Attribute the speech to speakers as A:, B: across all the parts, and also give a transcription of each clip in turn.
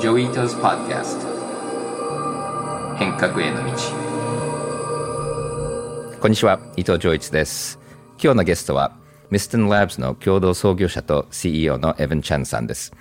A: Joi Ito's Podcast 変革への道。こんにちは。伊藤浄一です。今日のゲストは Mysten Labs の共同創業者と CEO の Evan Cheng さんです。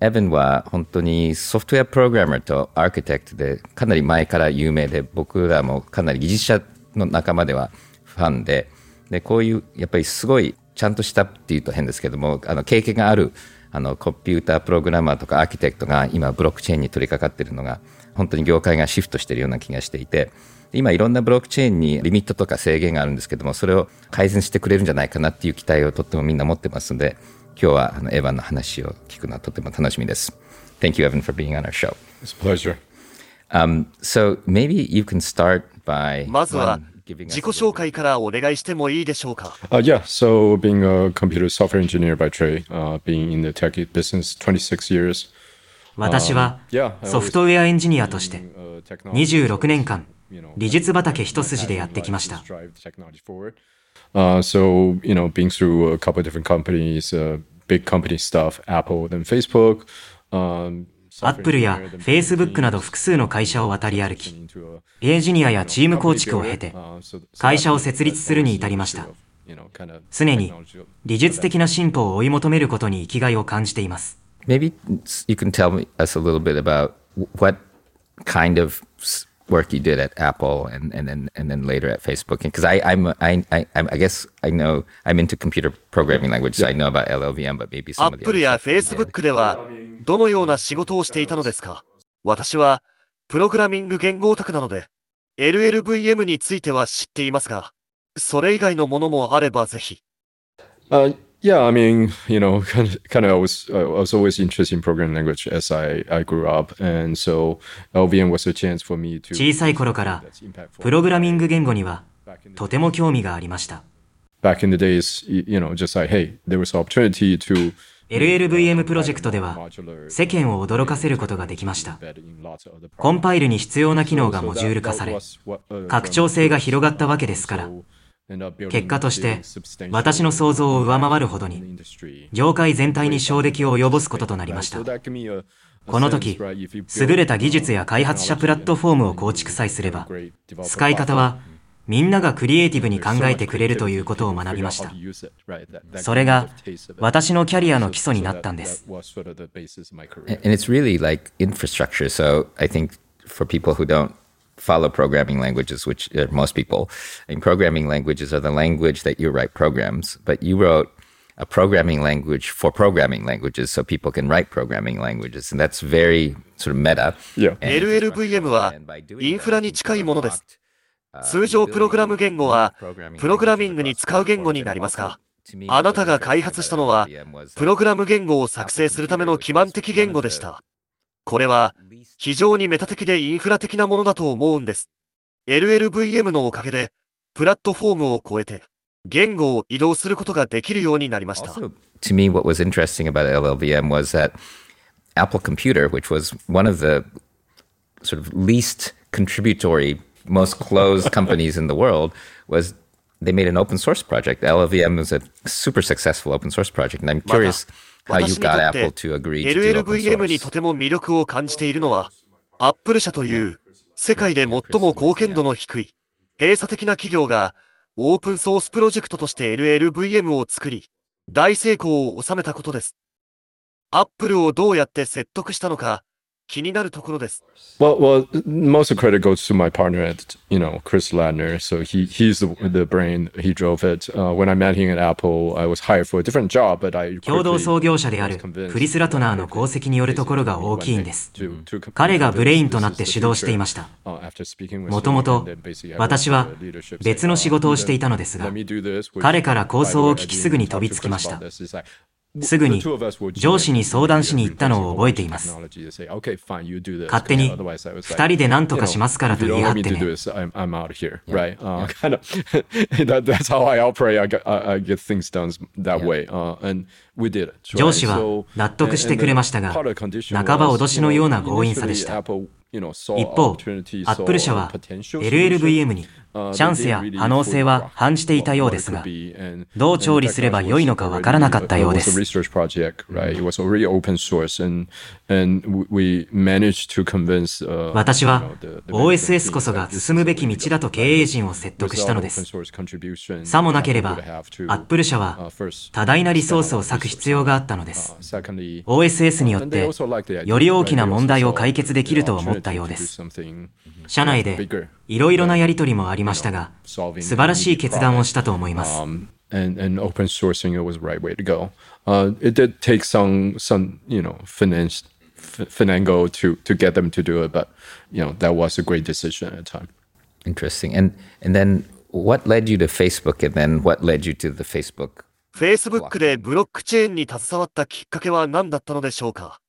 A: Evan は本当にソフトウェアプログラマーとアーキテクトでかなり前から有名で僕らもかなり技術者の仲間ではファンででこういうやっぱりすごいちゃんとしたっていうと変ですけどもあの経験があるあのコンピュータープログラマーとかアーキテクトが今ブロックチェーンに取り掛かっているのが本当に業界がシフトしているような気がしていて今いろんなブロックチェーンにリミットとか制限があるんですけどもそれを改善してくれるんじゃないかなっていう期待をとってもみんな持ってますので今日はあのエヴァンの話を聞くのはとても楽しみです。Thank you Evan for being on our show.
B: It's a pleasure.
A: Um, so maybe you can start by
C: まずは自己紹介からお願いしてもいいでしょうか。
B: Uh, yeah, so being a computer software engineer by trade, uh, being in the tech business 26 years.
D: 私はソフトウェアエンジニアとして
B: uh, technology
D: 26年間技術畑一筋でやってきました。
B: Uh, so, you know, being through a couple of different companies, uh, big company stuff, Apple, then Facebook. Um,
D: アップルや Facebook など複数の会社を渡り歩き、エンジニアやチーム構築を経て、会社を設立するに至りました。常に技術的な進歩を追い求めることに生きがいを感じています。
A: Maybe you can tell us a little bit about what kind of work you did at Apple and, and then and then later at Facebook. Because I I'm I, I I guess I know I'm into computer programming language, so I know about LLVM, but maybe
C: ア
A: some of
C: ッ
A: the
C: プルや. Facebook では、どのような仕事をしていたのですか私は、プログラミング言語オタクなので、LLVM については知っていますが、それ以外のものもあればぜひ。
B: Uh, yeah, I mean, you know, kind of, kind of, I was, uh, I was always interested in programming language as I, I grew up, and so LVM was a chance for me to.
D: 小さい頃からプログラミング言語にはとても興味がありました。
B: Back in the days, you know, just like, hey, there was opportunity to.
D: LLVM プロジェクトでは世間を驚かせることができました。コンパイルに必要な機能がモジュール化され、拡張性が広がったわけですから、結果として私の想像を上回るほどに業界全体に衝撃を及ぼすこととなりました。この時、優れた技術や開発者プラットフォームを構築さえすれば、使い方はみんながクリエイティブに考えてくれるということを学びました。それが私のキャリアの基礎になったんです。
A: And and it's really like infrastructure. So I think for people who don't follow programming languages, which are most people, and programming languages are the language that you write programs, but you wrote a programming language for programming languages so people can write programming languages. And that's very sort of meta.
B: Yeah.
C: LLVM はインフラに近いものです。通常プログラム言語はプログラミングに使う言語になりますが、あなたが開発したのはプログラム言語を作成するための基盤的言語でした。これは非常にメタ的でインフラ的なものだと思うんです。LLVM のおかげで、プラットフォームを超えて、言語を移動することができるようになりました。
A: Also, to me, what was interesting about LLVM was that Apple Computer, which was one of the sort of least contributory, most closed companies in the world, was they made an open source project. LLVM was a super successful open source project, and I'm curious
C: 私に
A: got
C: と
A: Apple
C: って LLVM に.とても魅力を感じているのは、アップル社という世界で最も貢献度の低い閉鎖的な企業がオープンソースプロジェクトとして LLVM を作り、大成功を収めたことです。アップルをどうやって説得したのか気になるところです。
B: Well, well, most of credit goes to my partner at, you know, Chris Ladner. So he he's the the brain. He drove it. Uh, when I met him at Apple, I was hired for a different job, but I
D: 共同創業者であるクリス・ラトナーの功績によるところが大きいんです。彼がブレインとなって主導していました。
B: Uh, after speaking with
D: もともと私は別の仕事をしていたのですが
B: Let、me do this, which,
D: 彼から構想を聞きすぐに飛びつきましたすぐに上司に相談しに行ったのを覚えています。勝手に2人で何とかしますからと言い張って、ね。上司は納得してくれましたが、半ば脅しのような強引さでした。一方、アップル社は LLVM にチャンスや可能性は感じていたようですが、どう調理すれば良いのかわからなかったようです。私は OSS こそが進むべき道だと経営陣を説得したのです。さもなければ、アップル社は多大なリソースを割く必要があったのです。OSS によってより大きな問題を解決できると思ったようです。社内でいろいろなやりとりもありましたが、素晴らしい決断をしたと思います。
B: and, and open sourcing it was the right way to go. Uh, it did take some some you know finance finagle to to get them to do it, but you know that was a great decision at the time.
A: Interesting. And and then what led you to Facebook, and then what led you to the Facebook?
C: Facebook でブロックチェーンに携わったきっかけは何だったのでしょうか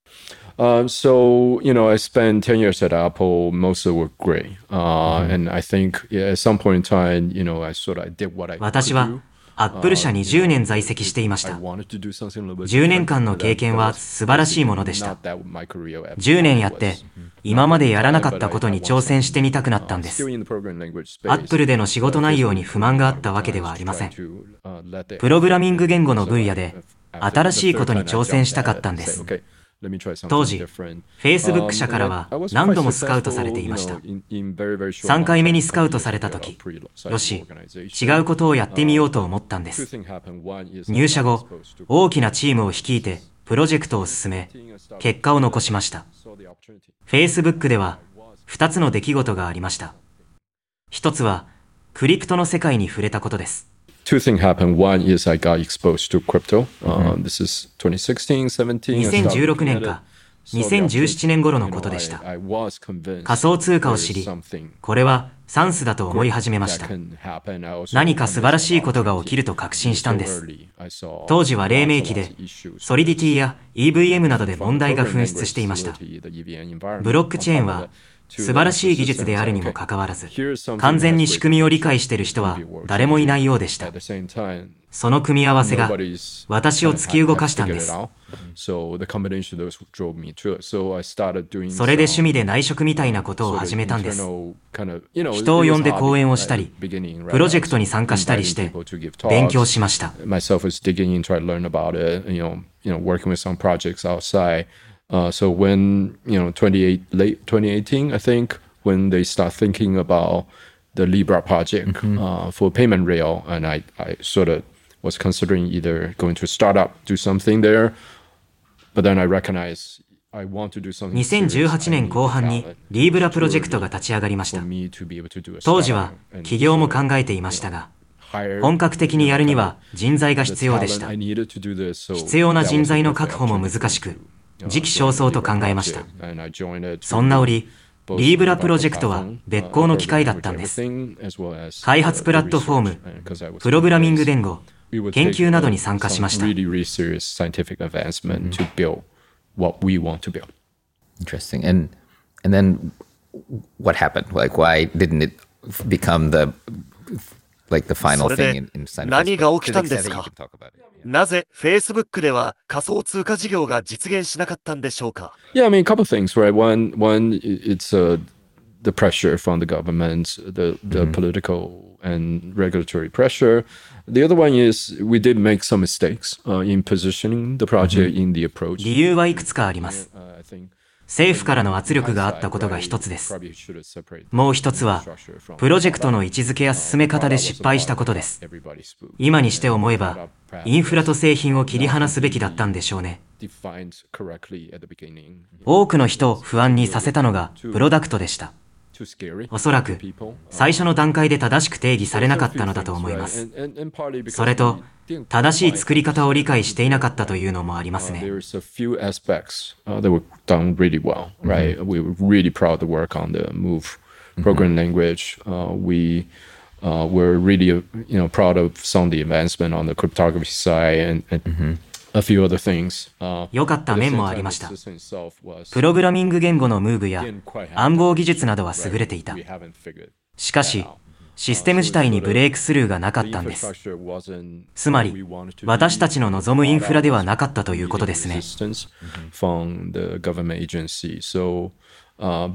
B: Um, so you know, I spent ten years at Apple. Most of it were great, uh, mm-hmm. and I think yeah, at some point in time, you know, I sort of did what I
D: 私はアップル社に10年在籍していました。10年間の経験は素晴らしいものでした。10年やって、今までやらなかったことに挑戦してみたくなったんです。アップルでの仕事内容に不満があったわけではありません。プログラミング言語の分野で新しいことに挑戦したかったんです。当時、Facebook 社からは何度もスカウトされていました。3回目にスカウトされた時、よし、違うことをやってみようと思ったんです。入社後、大きなチームを率いてプロジェクトを進め、結果を残しました。Facebook では2つの出来事がありました。1つは、クリプトの世界に触れたことです。
B: Two things happened. One is I got exposed to crypto. Uh, this is 2016, 17.
D: 2016年か2017年頃のことでした。仮想通貨を知り、これはサンスだと思い始めました。何か素晴らしいことが起きると確信したんです。当時は黎明期で、ソリディティや EVM などで問題が噴出していました。ブロックチェーンは素晴らしい技術であるにもかかわらず、完全に仕組みを理解している人は誰もいないようでした。その組み合わせが私を突き動かしたんです。それで趣味で内職みたいなことを始めたんです。人を呼んで講演をしたり、プロジェクトに参加したりして勉強しました。
B: Uh, so when you know 28 late 2018, I think when they start thinking about the Libra project mm-hmm. uh, for payment rail, and I, I sort of was considering either going to start up, do something there, but then I recognize
D: 2018年後半にリーブラプロジェクトが立ち上がりました。当時は企業も考えていましたが、本格的にやるには人材が必要でした。必要な人材の確保も難しく、時期尚早と考えました。そんな折、リーブラプロジェクトは別行の機会だったんです。開発プラットフォーム、プログラミング言語、研究などに参加しました。
A: Interesting. And, and then what happened? Like, why didn't it become the like the final thing in, in
C: 何が起きたんですかなぜ Facebook では仮想通貨事業が実現しなかったんでしょうか
B: Yeah, I mean, a couple of things, right? One, one, it's uh, the pressure from the government, the, the mm-hmm. political and regulatory pressure. The other one is we did make some mistakes uh, in positioning the project mm-hmm. in the approach.
D: 理由はいくつかあります。政府からの圧力があったことが一つです。もう一つは、プロジェクトの位置づけや進め方で失敗したことです。今にして思えば、インフラと製品を切り離すべきだったんでしょうね。多くの人を不安にさせたのがプロダクトでした。おそらく最初の段階で正しく定義されなかったのだと思います。それと正しい作り方を理解していなかったというのもありますね。
B: programming language. Uh, we uh, were really, you know, proud of some of the advancement on the cryptography side and, and mm-hmm.
D: 良かった面もありました。プログラミング言語のムーブや暗号技術などは優れていた。しかし、システム自体にブレイクスルーがなかったんです。つまり、私たちの望むインフラではなかったということですね。
B: Uh,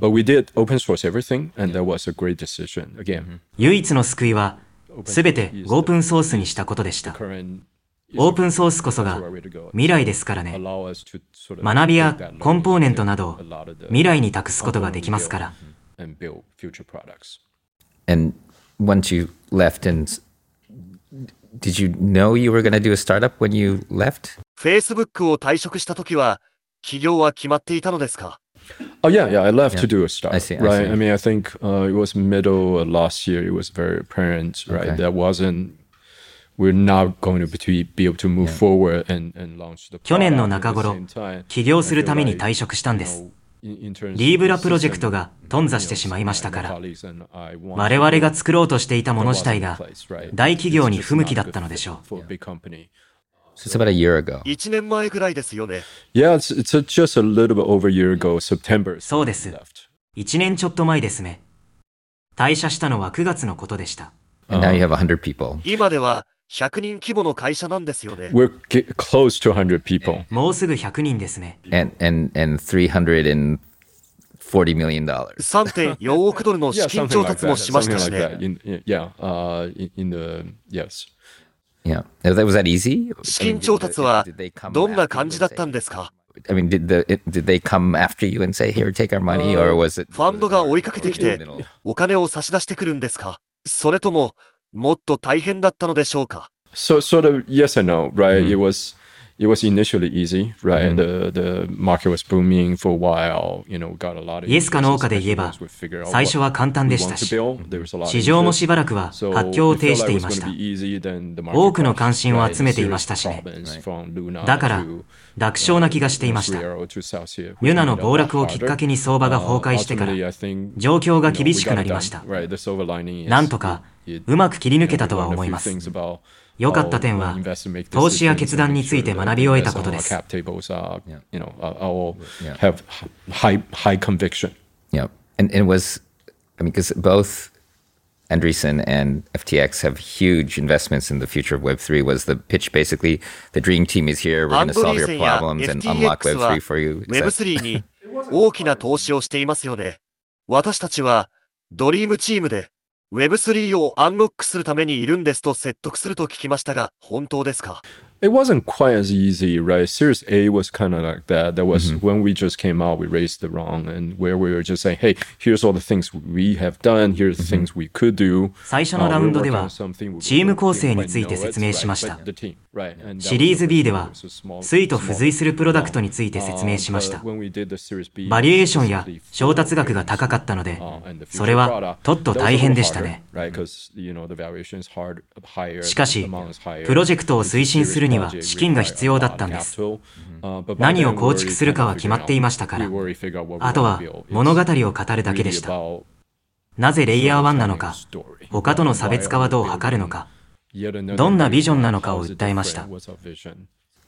D: 唯一の救いは、すべてオープンソースにしたことでした。オープンソースこそが未来ですからね。
B: allow us to sort of
D: 学びやコンポーネントなど
B: a lot of the
D: 未来に託すことができますから。
B: and build future products.
A: And once you left, and did you know you were going to do a startup when you left?
C: Facebook を退職した時は、起業は決まっていたのですか
B: Oh yeah, yeah. I left
A: Yeah.
B: to do a startup.
A: I see, I
B: right.
A: see.
B: I mean, I think uh, it was middle of last year. It was very apparent, right?
A: Okay.
B: That wasn't.
D: 去年の中頃、起業するために退職したんです。リーブラプロジェクトが頓挫してしまいましたから、我々が作ろうとしていたもの自体が大企業に不向きだったのでしょ
B: う。
A: Yeah. It's about a year ago.
C: 1年前ぐらいですよね。
D: そうです。1年ちょっと前ですね。退社したのは9月のことでした。
A: Uh, 今では100 people。
C: 100人規模の会社なんですよね。
D: もうすぐ百人ですね。
A: And,
C: 億ドルの資金調達もしました。資金調達はどんな感じだったんですか？ファンドが追いかけてきて、お金を差し出してくるんですか？それとも、もっと大変だったのでしょうか
B: So sort of yes and no, right? It was
D: イエスかノーかで言えば、最初は簡単でしたし、市場もしばらくは発狂を
B: 呈
D: していました。多くの関心を集めていましたしね。だから、楽勝な気がしていました。ユナの暴落をきっかけに相場が崩壊してから、状況が厳しくなりました。なんとか、うまく切り抜けたとは思います。良かった点は投資や決断について学び終えたことです
A: and, and it was, I mean, because both Andreessen and FTX have huge investments in the future of Web three. Was the pitch basically the dream team is here? We're
C: ア
A: going
C: ン
A: to solve
C: ー
A: your problems and unlock
C: FTX
A: Web
C: は
A: three for you. Is that-
C: Web3 に大きな投資をしていますよね。私たちはドリームチームで Web3 をアンロックするためにいるんですと説得すると聞きましたが、本当ですか？
B: It wasn't quite as easy, right? Series A was kind of like that. That was
A: Mm-hmm.
B: when we just came out, we raised the wrong, and where we were just saying, "Hey, here's all the things we have done. Here's the
A: Mm-hmm.
B: things we could do."
D: 最初のラウンドではチーム構成について説明しましたシリーズ B では水と付随するプロダクトについて説明しましたバリエーションや調達額が高かったのでそれはとっと大変でしたねしかしプロジェクトを推進するには資金が必要だったんです。何を構築するかは決まっていましたから。あとは物語を語るだけでした。なぜレイヤー1なのか他との差別化はどう図るのかどんなビジョンなのかを訴えました。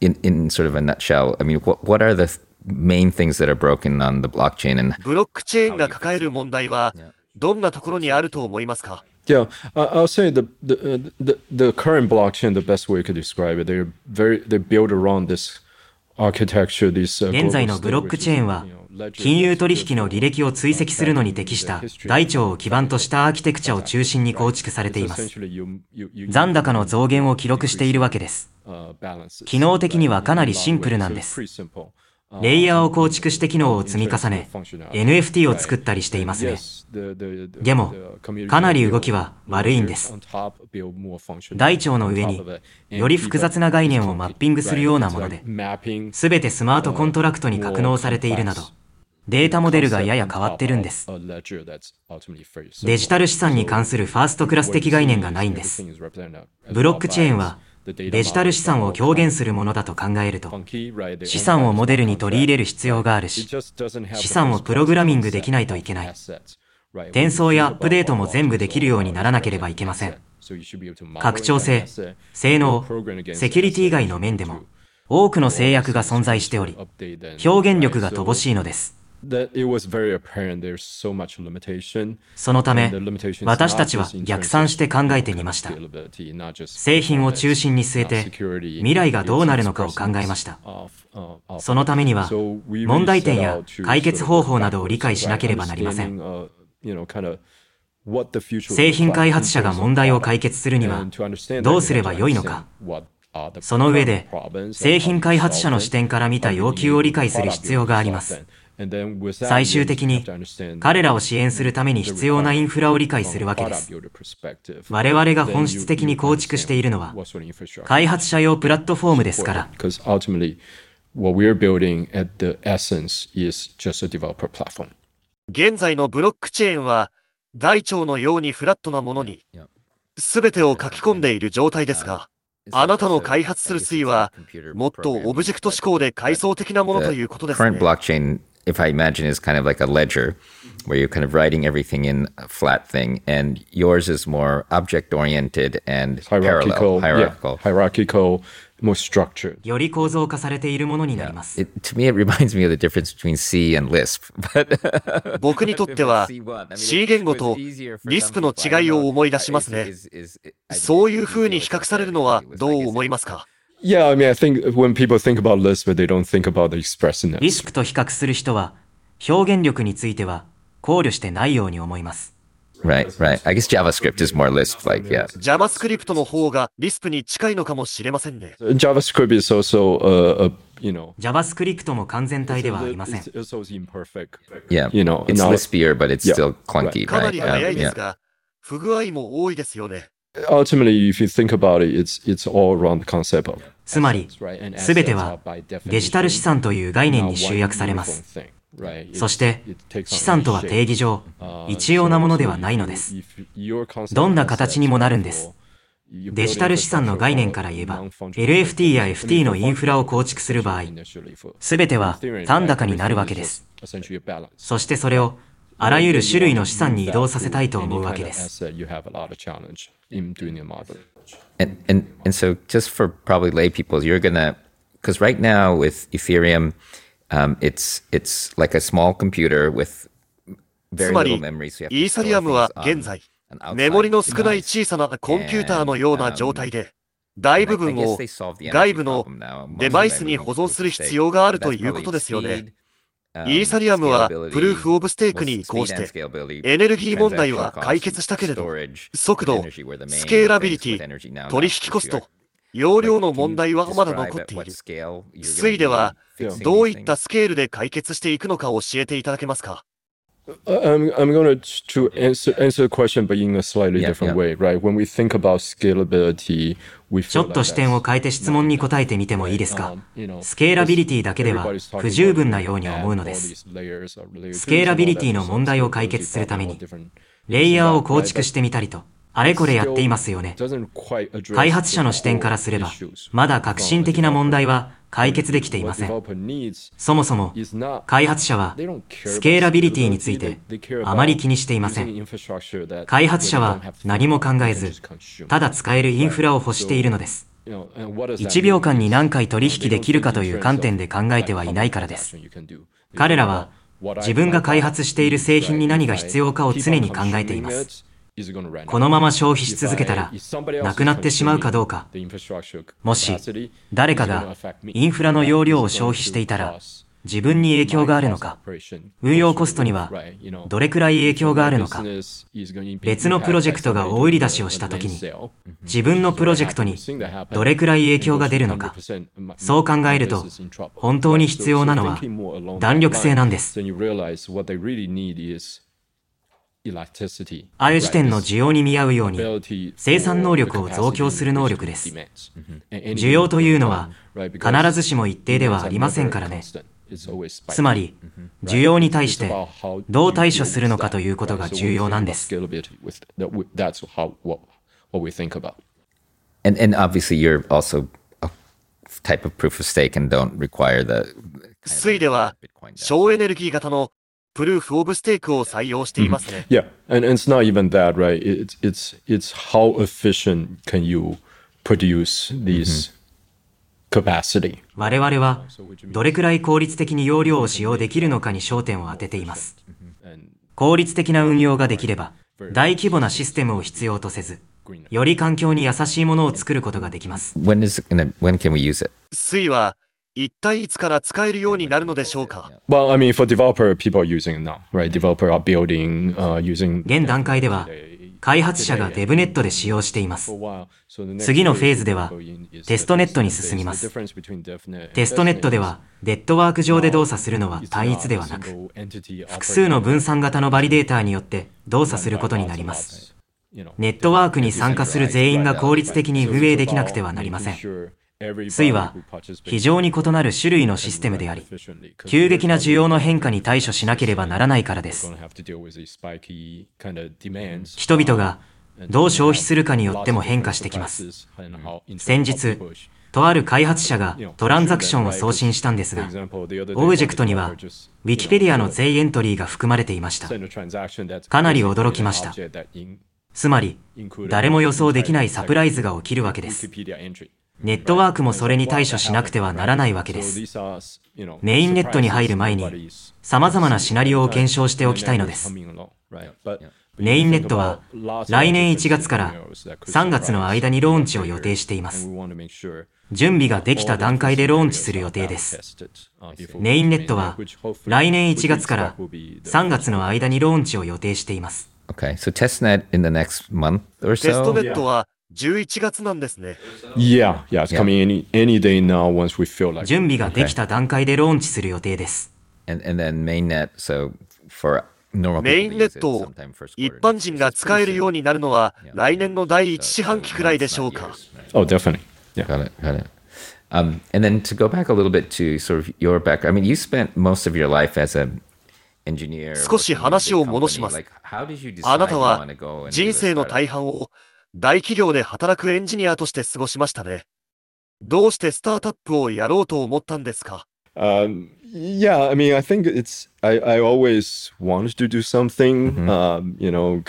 A: In in sort of a nutshell, I mean, what what are the th- main things that are broken on the blockchain, and
C: ブロックチェーンが抱える問題はどんなところにあると思いますか？
B: Yeah, I'll say the the, uh, the the current blockchain, the best way to describe it, they're very they built around this architecture. This uh,
D: 現在のブロックチェーンは金融取引の履歴を追跡するのに適した台帳を基盤としたアーキテクチャを中心に構築されています残高の増減を記録しているわけです
B: uh.
D: 機能的にはかなりシンプルなんですレイヤーを構築して機能を積み重ね NFT を作ったりしていますね。でもかなり動きは悪いんです。台帳の上に.より複雑な概念をマッピングするようなものですべてスマートコントラクトに格納されているなどデータモデルがやや変わってるんです。デジタル資産に関するファーストクラス的概念がないんです。ブロックチェーンはデジタル資産を表現するものだと考えると資産をモデルに取り入れる必要があるし資産をプログラミングできないといけない。転送やアップデートも全部できるようにならなければいけません。拡張性性能セキュリティ以外の面でも多くの制約が存在しており表現力が乏しいのです。そのため、私たちは逆算して考えてみました。製品を中心に据えて、未来がどうなるのかを考えました。そのためには、問題点や解決方法などを理解しなければなりません。製品開発者が問題を解決するには、どうすればよいのか。その上で、製品開発者の視点から見た要求を理解する必要があります。最終的に彼らを支援するために必要なインフラを理解するわけです。我々が本質的に構築しているのは開発者用プラットフォームですから。
C: 現在のブロックチェーンは大腸のようにフラットなものに全てを書き込んでいる状態ですが、あなたの開発する推はもっとオブジェクト思考で階層的なものということですね。
A: If I imagine, is kind of like a ledger where you're kind of writing everything in a flat thing, and yours is more object oriented and
B: hierarchical,
A: parallel, hierarchical.
B: Yeah, hierarchical, more structured.
D: より構造化されているものになります。
A: It, to me, it reminds me of the difference between C and Lisp.
C: 僕にとっては C 言語と Lisp の違いを思い出しますね。そういうふうに比較されるのはどう思いますか
B: Yeah, I mean, I think when people think about Lisp, they don't think about the expressiveness.
D: リスクと比較する人は、表現力については考慮してないように思います。
A: Right, right. I guess JavaScript is more Lisp-like, yeah.
C: JavaScript の方が Lisp に近いのかもしれませんね。
B: JavaScript is also a, a you know.
D: JavaScript も完全体ではありません。
B: It's also imperfect.
A: Yeah, you know, it's Lispier, but it's still clunky, right?
C: かなり早いですが、不具合も多いですよね。
B: Ultimately, if you think about it, it's, it's all around the concept of
D: つまり、すべてはデジタル資産という概念に集約されます。そして、資産とは定義上、一様なものではないのです。どんな形にもなるんです。デジタル資産の概念から言えば、LFT や FT のインフラを構築する場合、すべては残高になるわけです。そしてそれをあらゆる種類の資産に移動させたいと思うわけです。
A: And, and, and so just for probably lay people, you're gonna, because right now with Ethereum, um, it's, it's like a small computer with very little memory.
C: つまり、イーサリアムは現在、メモリの少ない小さなコンピューターのような状態で、大部分を外部のデバイスに保存する必要があるということですよね。イーサリアムはプルーフ・オブ・ステークに移行して、エネルギー問題は解決したけれど、速度、スケーラビリティ、取引コスト、容量の問題はまだ残っている。推では、どういったスケールで解決していくのか教えていただけますか
B: I'm, I'm going to answer, answer the question, but in a slightly different way, right? When we think about scalability,
D: ちょっと視点を変えて質問に答えてみてもいいですかスケーラビリティだけでは不十分なように思うのです。スケーラビリティの問題を解決するために、レイヤーを構築してみたりと、あれこれやっていますよね。開発者の視点からすれば、まだ革新的な問題は解決できていません。そもそも、開発者はスケーラビリティについてあまり気にしていません。開発者は何も考えず、ただ使えるインフラを欲しているのです。1秒間に何回取引できるかという観点で考えてはいないからです。彼らは自分が開発している製品に何が必要かを常に考えています。このまま消費し続けたら、なくなってしまうかどうか。もし、誰かがインフラの容量を消費していたら、自分に影響があるのか、運用コストにはどれくらい影響があるのか、別のプロジェクトが大売り出しをしたときに、自分のプロジェクトにどれくらい影響が出るのか、そう考えると、本当に必要なのは弾力性なんです。ある時点の需要に見合うように生産能力を増強する能力です。需要というのは必ずしも一定ではありませんからね。つまり、需要に対してどう対処するのかということが重要なんです。
A: And, and obviously you're also a type of proof of stake and don't require the
C: 水では省エネルギー型のプルーフオブステークを採用していますね。
B: Yeah, and, and it's not even that, right? It's, it's, it's how efficient can you produce these capacity.
D: 我々はどれくらい効率的に容量を使用できるのかに焦点を当てています。効率的な運用ができれば、大規模なシステムを必要とせず、より環境に優しいものを作ることができます。
A: When is it gonna, when can we use it?
C: 水は一体いつから使えるようになるのでしょうか
B: ？Well, I mean, for developer, people are using it now, right? Developer are building, uh, using
D: 現段階では、開発者が DevNet で使用しています。次のフェーズではテストネットに進みますテストネットでは、ネットワーク上で動作するのは単一ではなく、複数の分散型のバリデーターによって動作することになります。ネットワークに参加する全員が効率的に運営できなくてはなりません。水は非常に異なる種類のシステムであり、急激な需要の変化に対処しなければならないからです。人々がどう消費するかによっても変化してきます。先日、とある開発者がトランザクションを送信したんですが、オブジェクトには Wikipedia の全エントリーが含まれていました。かなり驚きました。つまり、誰も予想できないサプライズが起きるわけです。ネットワークもそれに対処しなくてはならないわけです。メインネットに入る前に、様々なシナリオを検証しておきたいのです。メインネットは来年1月から3月の間にローンチを予定しています。準備ができた段階でローンチする予定です。メインネットは来年1月から3月の間にローンチを予定しています。
A: Okay, so testnet in the next month or
C: テスト
A: so.
C: ネットは11月なんですね。
B: Yeah, yeah, it's coming any any day now once we feel like.
D: 準備ができた段階でローンチする予定です。
A: And, and then mainnet, so for normal
C: メイン
A: to
C: ネットを一般人が使えるようになるのは来年の第一四半期くらいでしょうか。
B: Oh, definitely. Yeah.
A: Got it. Got it. Um, and then to go back a little bit to sort of your back, I mean, you spent most of your life as an engineer.
C: 少し話を戻しますあなたは人生の
A: a
C: 大半を大企業で働くエンジニアとして過ごしましたね。どうしてスタートアップをやろうと思ったんですか
B: Um, yeah, I mean, I think it's I, I always wanted to do something. Um, you know,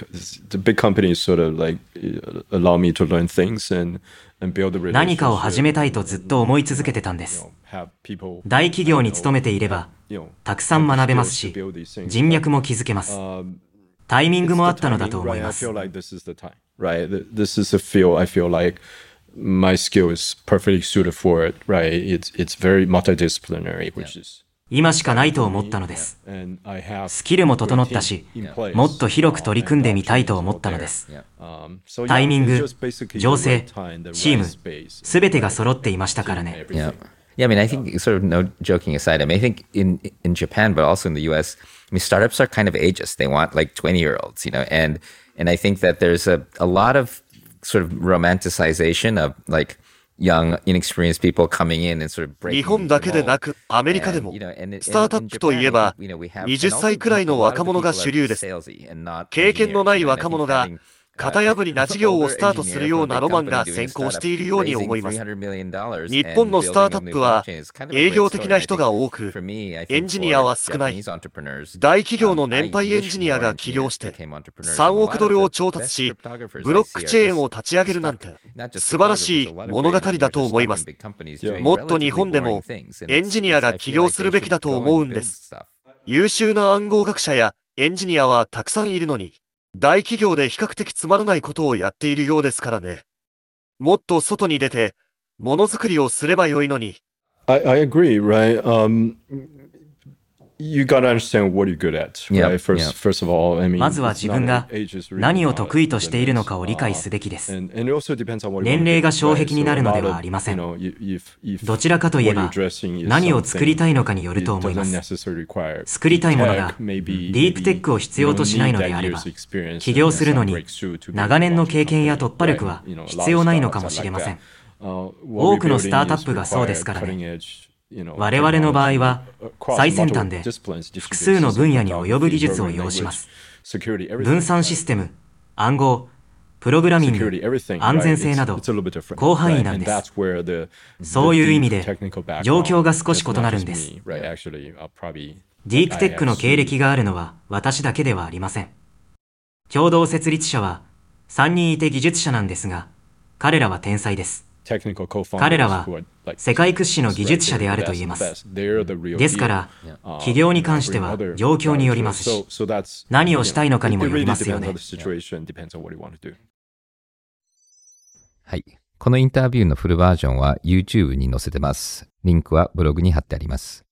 B: the big companies sort of like uh, allow me to learn things and and build a
D: 何かを始
B: relationship.
D: めたいとずっと思い続けてたんです大企業に勤めていれば、たくさん学べますし.人脈も築けます。
B: Um,
D: タイミングもあったのだと思います。今しかないと思ったのです。スキルも整ったし、もっと広く取り組んでみたいと思ったのです。タイミング、情勢、チーム、全てが揃っていましたからね。
A: Yeah. I mean, I think sort of no joking aside, I mean, I think in in Japan, but also in the U.S., I mean, startups are kind of ageist. They want like twenty year olds, you know, and and I think that there's a a lot of sort of romanticization of like young, inexperienced people coming in and sort of breaking.
C: 日本だけでなくアメリカでもスタートアップといえば
A: in Japan, you know, we have-
C: 20
A: and also
C: 歳くらいの若者が主流です経験のない若者が
A: uh,
C: 型破りな事業をスタートするようなロマンが先行しているように思います。日本のスタートアップは営業的な人が多く、エンジニアは少ない。大企業の年配エンジニアが起業して、3億ドルを調達し、ブロックチェーンを立ち上げるなんて、素晴らしい物語だと思います。もっと日本でもエンジニアが起業するべきだと思うんです。優秀な暗号学者やエンジニアはたくさんいるのに、大企業で比較的つまらないことをやっているようですからね。もっと外に出て、ものづくりをすればよいのに。
B: I, I agree, right? Um,
D: まずは自分が何を得意としているのかを理解すべきです。年齢が障壁になるのではありません。どちらかといえば、何を作りたいのかによると思います。作りたいものが、ディープテックを必要としないのであれば、起業するのに長年の経験や突破力は必要ないのかもしれません。多くのスタートアップがそうですからね。我々の場合は最先端で複数の分野に及ぶ技術を要します。分散システム、暗号、プログラミング、安全性など、広範囲なんです。そういう意味で、状況が少し異なるんです。ディープテックの経歴があるのは私だけではありません。共同設立者は3人いて技術者なんですが、彼らは天才です。彼らは世界屈指の技術者であると言えます。ですから、企業に関しては状況によりますし、何をしたいのかにもよりますよね。
A: はい。このインタビューのフルバージョンは YouTube に載せてます。リンクはブログに貼ってあります。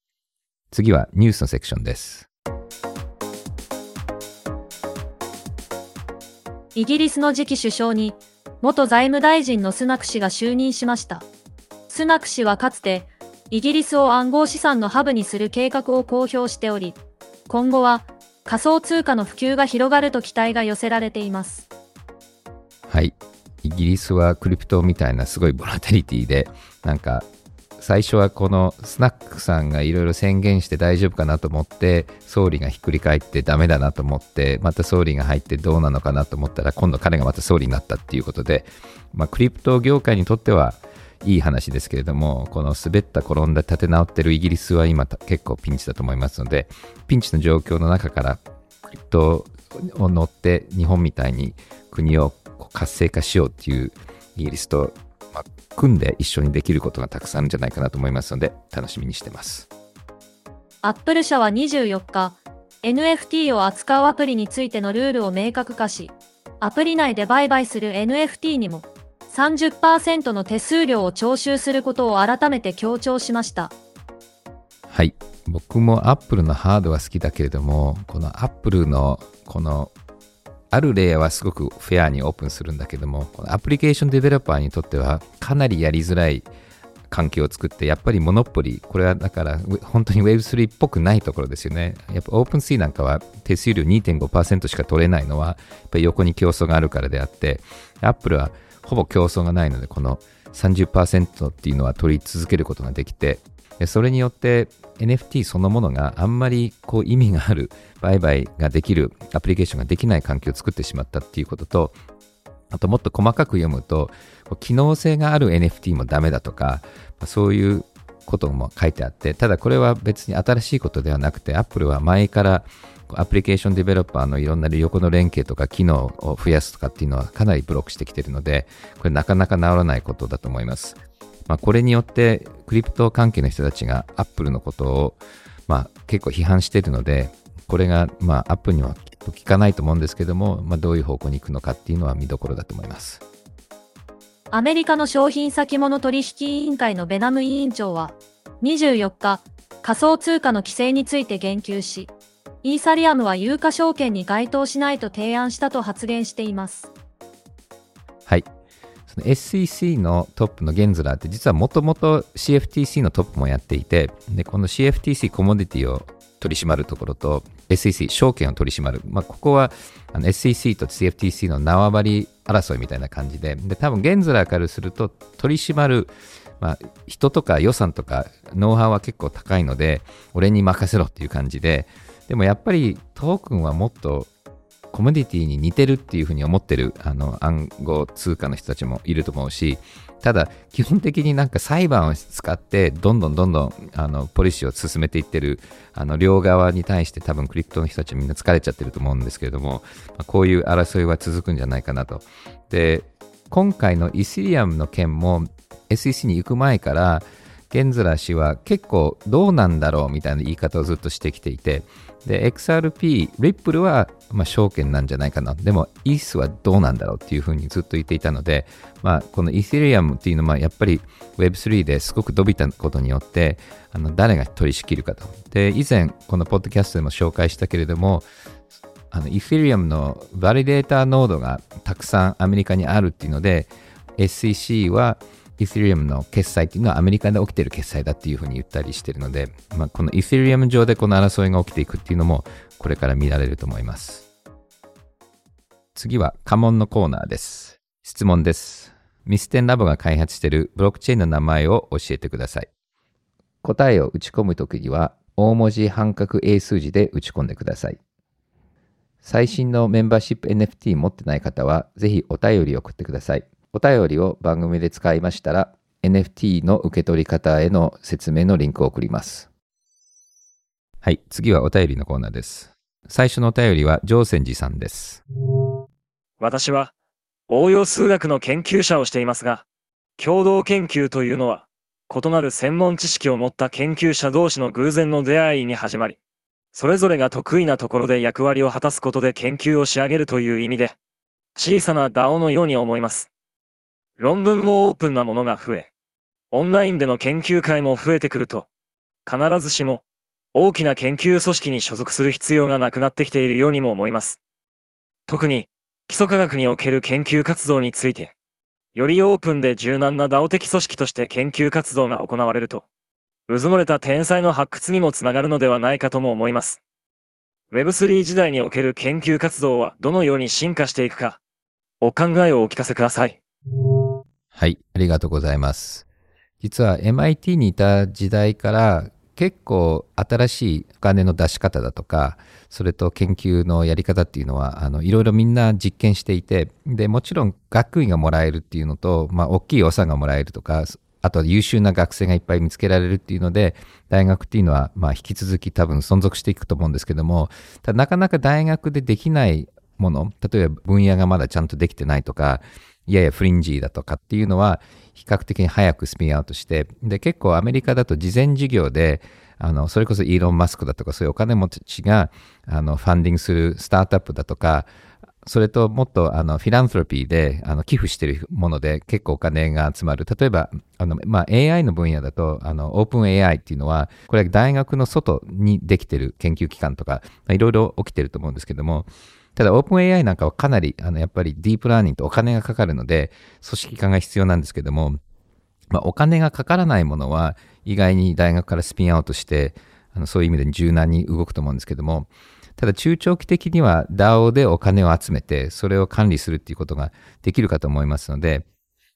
A: 次はニュースのセクションです。
E: イギリスの次期首相に元財務大臣のスナク氏が就任しました。スナク氏はかつてイギリスを暗号資産のハブにする計画を公表しており、今後は仮想通貨の普及が広がると期待が寄せられています。
A: はい。イギリスはクリプトみたいなすごいボラテリティで、なんか最初はこのスナックさんがいろいろ宣言して大丈夫かなと思って総理がひっくり返ってダメだなと思ってまた総理が入ってどうなのかなと思ったら今度彼がまた総理になったっていうことで、まあ、クリプト業界にとってはいい話ですけれどもこの滑った転んだ立て直ってるイギリスは今結構ピンチだと思いますのでピンチの状況の中からクリプトを乗って日本みたいに国を活性化しようっていうイギリスと、組んで一緒にできることがたくさんあるんじゃないかなと思いますので楽しみにしてます。
E: アップル社は24日、NFT を扱うアプリについてのルールを明確化し、アプリ内で売買する NFT にも30%の手数料を徴収することを改めて強調しました。
A: はい。僕もアップルのハードは好きだけれども、このアップルのこのある例はすごくフェアにオープンするんだけども、アプリケーションデベロッパーにとってはかなりやりづらい環境を作って、やっぱりモノポリ、これはだから本当に Web3 っぽくないところですよね。やっぱ Open3 なんかは手数料2.5%しか取れないのは、やっぱり横に競争があるからであって、Apple はほぼ競争がないので、この30%っていうのは取り続けることができて、それによって NFT そのものがあんまりこう意味がある売買ができるアプリケーションができない環境を作ってしまったっていうこととあともっと細かく読むと機能性がある NFT もダメだとかそういうことも書いてあってただこれは別に新しいことではなくて Apple は前からアプリケーションディベロッパーのいろんな横の連携とか機能を増やすとかっていうのはかなりブロックしてきてるのでこれなかなか治らないことだと思います。まあ、これによってクリプト関係の人たちがアップルのことを、まあ、結構批判しているので、これが、まあ、アップルには効かないと思うんですけども、まあ、どういう方向に行くのかっていうのは見どころだと思います。
E: アメリカの商品先物取引委員会のベナム委員長は、24日、仮想通貨の規制について言及し、イーサリアムは有価証券に該当しないと提案したと発言しています。
A: はい。その SEC のトップのゲンズラーって実はもともと CFTC のトップもやっていて、で、この CFTC コモディティを取り締まるところと SEC 証券を取り締まる、まあ、ここはあの SEC と CFTC の縄張り争いみたいな感じでで多分ゲンズラーからすると取り締まる、まあ、人とか予算とかノウハウは結構高いので俺に任せろっていう感じででもやっぱりトークンはもっとコモディティに似てるっていうふうに思ってるあの暗号通貨の人たちもいると思うし、ただ基本的になんか裁判を使ってどんどんどんどんあのポリシーを進めていってるあの両側に対して多分クリプトの人たちみんな疲れちゃってると思うんですけれども、こういう争いは続くんじゃないかなと。で、今回のイシリアムの件も SEC に行く前からゲンズラ氏は結構どうなんだろうみたいな言い方をずっとしてきていて、で、XRP、リップルは、まあ、証券なんじゃないかな。でも、イースはどうなんだろうっていうふうにずっと言っていたので、まあ、この Ethereum っていうのは、やっぱり Web3 ですごく伸びたことによって、あの誰が取り仕切るかと。で、以前、このポッドキャストでも紹介したけれども、あの Ethereum のバリデータノードがたくさんアメリカにあるっていうので、SEC はイーセリアムの決済っていうのはアメリカで起きてる決済だっていうふうに言ったりしてるので、まあ、このイーセリアム上でこの争いが起きていくっていうのもこれから見られると思います。次は家紋のコーナーです。質問です。ミステンラボが開発しているブロックチェーンの名前を教えてください。答えを打ち込むときには大文字半角英数字で打ち込んでください。最新のメンバーシップ NFT 持ってない方はぜひお便り送ってください。お便りを番組で使いましたら、NFT の受け取り方への説明のリンクを送ります。はい、次はお便りのコーナーです。最初のお便りは、上泉寺さんです。
F: 私は応用数学の研究者をしていますが、共同研究というのは、異なる専門知識を持った研究者同士の偶然の出会いに始まり、それぞれが得意なところで役割を果たすことで研究を仕上げるという意味で、小さな DAO のように思います。論文もオープンなものが増え、オンラインでの研究会も増えてくると、必ずしも大きな研究組織に所属する必要がなくなってきているようにも思います。特に基礎科学における研究活動について、よりオープンで柔軟な DAO 的組織として研究活動が行われると、うずもれた天才の発掘にもつながるのではないかとも思います。Web3 時代における研究活動はどのように進化していくか、お考えをお聞かせください。
A: はい、ありがとうございます。実は MIT にいた時代から結構新しいお金の出し方だとか、それと研究のやり方っていうのは、あの、いろいろみんな実験していて、で、もちろん学位がもらえるっていうのと、まあ、大きい予算がもらえるとか、あと優秀な学生がいっぱい見つけられるっていうので、大学っていうのは、まあ、引き続き多分存続していくと思うんですけども、ただなかなか大学でできないもの、例えば分野がまだちゃんとできてないとか、ややフリンジーだとかっていうのは、比較的に早くスピンアウトして、で、結構アメリカだと事前授業で、あの、それこそイーロン・マスクだとか、そういうお金持ちが、あの、ファンディングするスタートアップだとか、それともっとあのフィラントロピーであの寄付してるもので結構お金が集まる。例えば、あのまあ、AI の分野だとあのオープン AI っていうのは、これは大学の外にできてる研究機関とか、いろいろ起きてると思うんですけども、ただ、オープン AI なんかはかなり、あの、やっぱりディープラーニングとお金がかかるので、組織化が必要なんですけども、まあ、お金がかからないものは、意外に大学からスピンアウトして、あのそういう意味で柔軟に動くと思うんですけども、ただ中長期的には DAO でお金を集めて、それを管理するっていうことができるかと思いますので、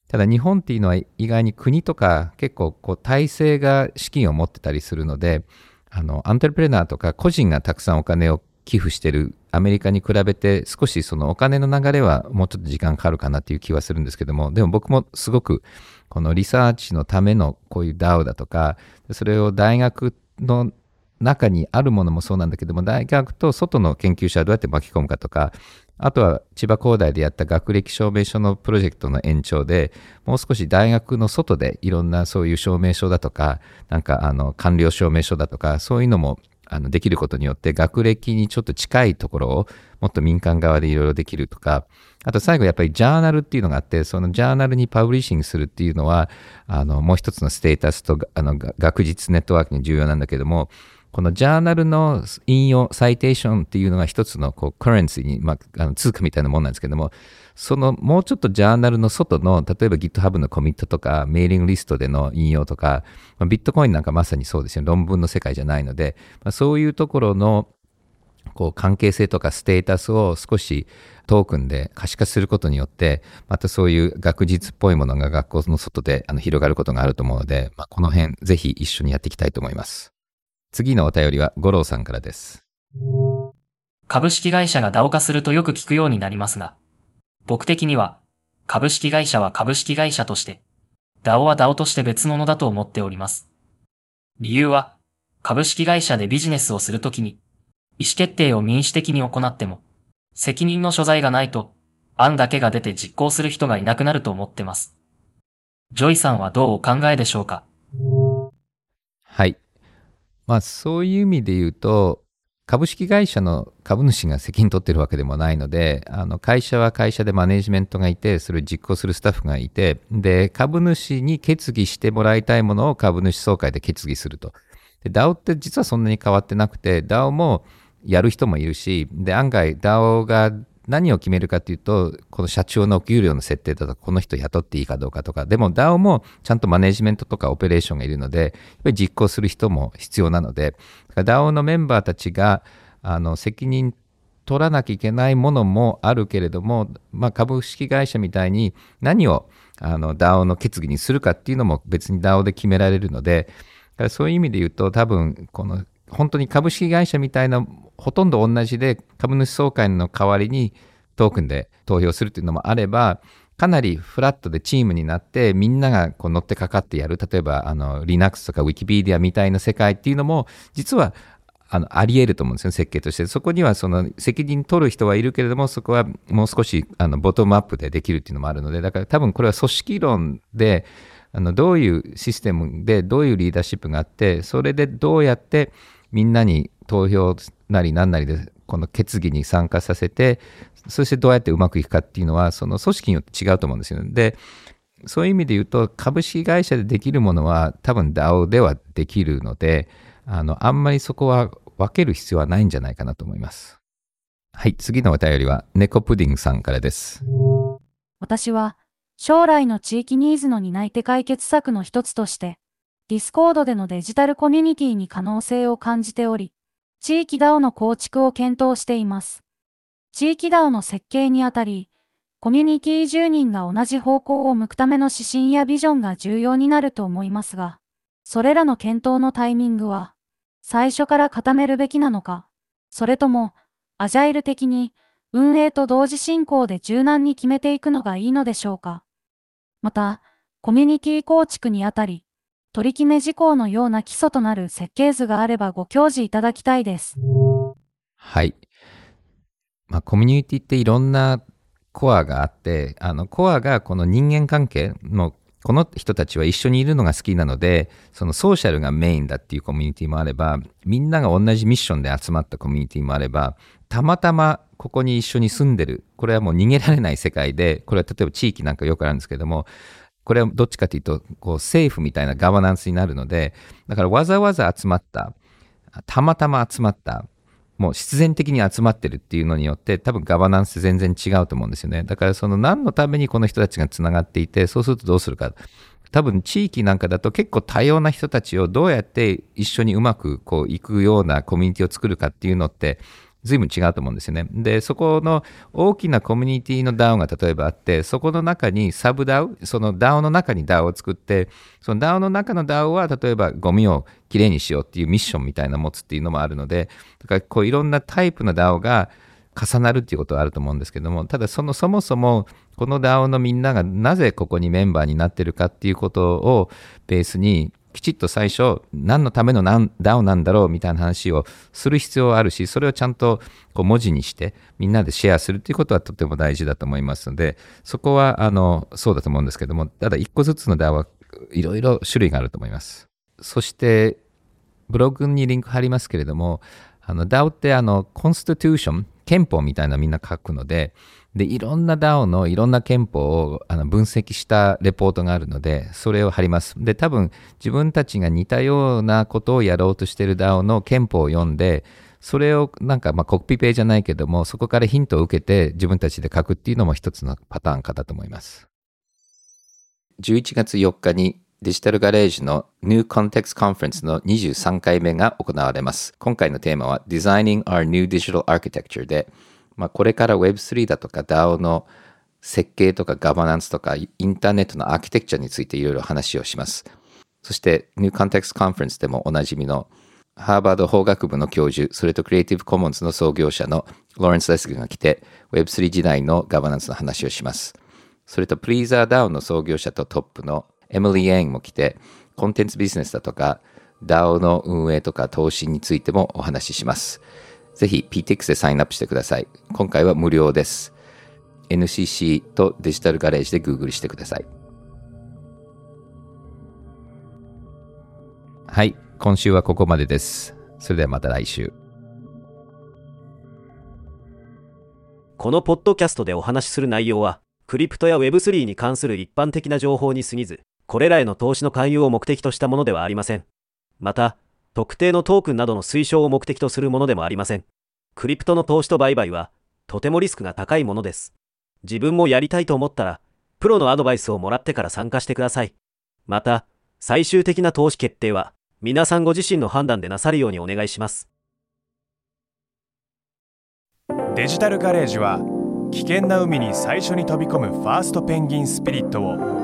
A: ただ日本っていうのは意外に国とか結構こう体制が資金を持ってたりするので、あの、アントレプレナーとか個人がたくさんお金を寄付してるアメリカに比べて少しそのお金の流れはもうちょっと時間かかるかなっていう気はするんですけども、でも僕もすごくこのリサーチのためのこういう DAO だとか、それを大学の中にあるものもそうなんだけども、大学と外の研究者はどうやって巻き込むかとか、あとは千葉工大でやった学歴証明書のプロジェクトの延長で、もう少し大学の外でいろんなそういう証明書だとか、なんかあの官僚証明書だとか、そういうのもあのできることによって学歴にちょっと近いところをもっと民間側でいろいろできるとか、あと最後やっぱりジャーナルっていうのがあって、そのジャーナルにパブリッシングするっていうのは、あのもう一つのステータスとあの学術ネットワークに重要なんだけども、このジャーナルの引用、サイテーションっていうのが一つのこうカレンシーに、まあ、あの通貨みたいなもんなんですけども、そのもうちょっとジャーナルの外の、例えば GitHub のコミットとか、メーリングリストでの引用とか、まあ、ビットコインなんかまさにそうですよ。論文の世界じゃないので、まあ、そういうところのこう関係性とかステータスを少しトークンで可視化することによって、またそういう学術っぽいものが学校の外であの広がることがあると思うので、まあ、この辺ぜひ一緒にやっていきたいと思います。次のお便りは五郎さんからです。
G: 株式会社が DAO 化するとよく聞くようになりますが、僕的には、株式会社は株式会社として、DAO は DAO として別物だと思っております。理由は、株式会社でビジネスをするときに、意思決定を民主的に行っても、責任の所在がないと、案だけが出て実行する人がいなくなると思ってます。ジョイさんはどうお考えでしょうか？
A: はい。まあそういう意味で言うと、株式会社の株主が責任取ってるわけでもないので、あの会社は会社でマネジメントがいて、それを実行するスタッフがいて、で、株主に決議してもらいたいものを株主総会で決議すると。で、DAO って実はそんなに変わってなくて、DAO もやる人もいるし、で、案外 DAO が何を決めるかというと、この社長のお給料の設定だとか、この人雇っていいかどうかとか、でも DAO もちゃんとマネジメントとかオペレーションがいるので、やっぱり実行する人も必要なので、DAO のメンバーたちがあの責任取らなきゃいけないものもあるけれども、まあ、株式会社みたいに何をあの DAO の決議にするかっていうのも別に DAO で決められるので、だからそういう意味で言うと多分この本当に株式会社みたいなほとんど同じで株主総会の代わりにトークンで投票するというのもあれば、かなりフラットでチームになってみんながこう乗ってかかってやる。例えばあの Linux とか Wikipedia みたいな世界っていうのも実はあのあり得ると思うんですよ、設計として。そこにはその責任取る人はいるけれども、そこはもう少しあのボトムアップでできるっていうのもあるので、だから多分これは組織論で、あのどういうシステムでどういうリーダーシップがあって、それでどうやってみんなに投票なり何なりでこの決議に参加させて、そしてどうやってうまくいくかっていうのは、その組織によって違うと思うんですよ。で、そういう意味で言うと、株式会社でできるものは多分 DAO ではできるので、あの、あんまりそこは分ける必要はないんじゃないかなと思います。はい、次のお便りは、猫プディングさんからです。
E: 私は、将来の地域ニーズの担い手解決策の一つとして、ディスコードでのデジタルコミュニティに可能性を感じており、地域 DAO の構築を検討しています。地域 DAO の設計にあたり、コミュニティ住人が同じ方向を向くための指針やビジョンが重要になると思いますが、それらの検討のタイミングは、最初から固めるべきなのか、それとも、アジャイル的に、運営と同時進行で柔軟に決めていくのがいいのでしょうか。また、コミュニティ構築にあたり、取り決め事項のような基礎となる設計図があればご教示いただきたいです。
A: はい。まあ、コミュニティっていろんなコアがあって、あのコアがこの人間関係のこの人たちは一緒にいるのが好きなので、そのソーシャルがメインだっていうコミュニティもあれば、みんなが同じミッションで集まったコミュニティもあれば、たまたまここに一緒に住んでる、これはもう逃げられない世界で、これは例えば地域なんかよくあるんですけども、これはどっちかというと、こう政府みたいなガバナンスになるので、だからわざわざ集まった、たまたま集まったもう必然的に集まってるっていうのによって多分ガバナンス全然違うと思うんですよね。だからその何のためにこの人たちがつながっていて、そうするとどうするか。多分地域なんかだと結構多様な人たちをどうやって一緒にうまくこう行くようなコミュニティを作るかっていうのって随分違うと思うんですよね。で、そこの大きなコミュニティの DAO が例えばあって、そこの中にサブ DAO、その DAO の中に DAO を作って、その DAO の中の DAO は例えばゴミをきれいにしようっていうミッションみたいな持つっていうのもあるので、だからこういろんなタイプの DAO が重なるっていうことはあると思うんですけども、ただそのそもそもこの DAO のみんながなぜここにメンバーになってるかっていうことをベースにきちっと最初何のための DAO なんだろうみたいな話をする必要はあるしそれをちゃんとこう文字にしてみんなでシェアするっていうことはとても大事だと思いますのでそこはあのそうだと思うんですけどもただ一個ずつの DAO はいろいろ種類があると思います。そしてブログにリンク貼りますけれどもあの DAO ってあのコンスティテューション憲法みたいなみんな書くのでで、いろんな DAO のいろんな憲法をあの分析したレポートがあるので、それを貼ります。で、多分自分たちが似たようなことをやろうとしている DAO の憲法を読んで、それをなんかまあコピペじゃないけども、そこからヒントを受けて自分たちで書くっていうのも一つのパターンかだと思います。11月4日にデジタルガレージの New Context Conference の23回目が行われます。今回のテーマは Designing Our New Digital Architecture で、まあ、これから Web3 だとか DAO の設計とかガバナンスとかインターネットのアーキテクチャについていろいろ話をします。そして New Context Conference でもおなじみのハーバード法学部の教授、それと Creative Commons の創業者のローレンス・レスグが来て Web3 時代のガバナンスの話をします。それと PleaserDAO の創業者とトップのエミリー・エンも来てコンテンツビジネスだとか DAO の運営とか投資についてもお話しします。ぜひ PTX でサインアップしてください。今回は無料です。NCC とデジタルガレージで Google してください。はい、今週はここまでです。それではまた来週。
H: このポッドキャストでお話しする内容は、クリプトや Web3 に関する一般的な情報に過ぎず、これらへの投資の勧誘を目的としたものではありません。また、特定のトークンなどの推奨を目的とするものでもありません。クリプトの投資と売買は、とてもリスクが高いものです。自分もやりたいと思ったら、プロのアドバイスをもらってから参加してください。また、最終的な投資決定は、皆さんご自身の判断でなさるようにお願いします。
I: デジタルガレージは、危険な海に最初に飛び込むファーストペンギンスピリットを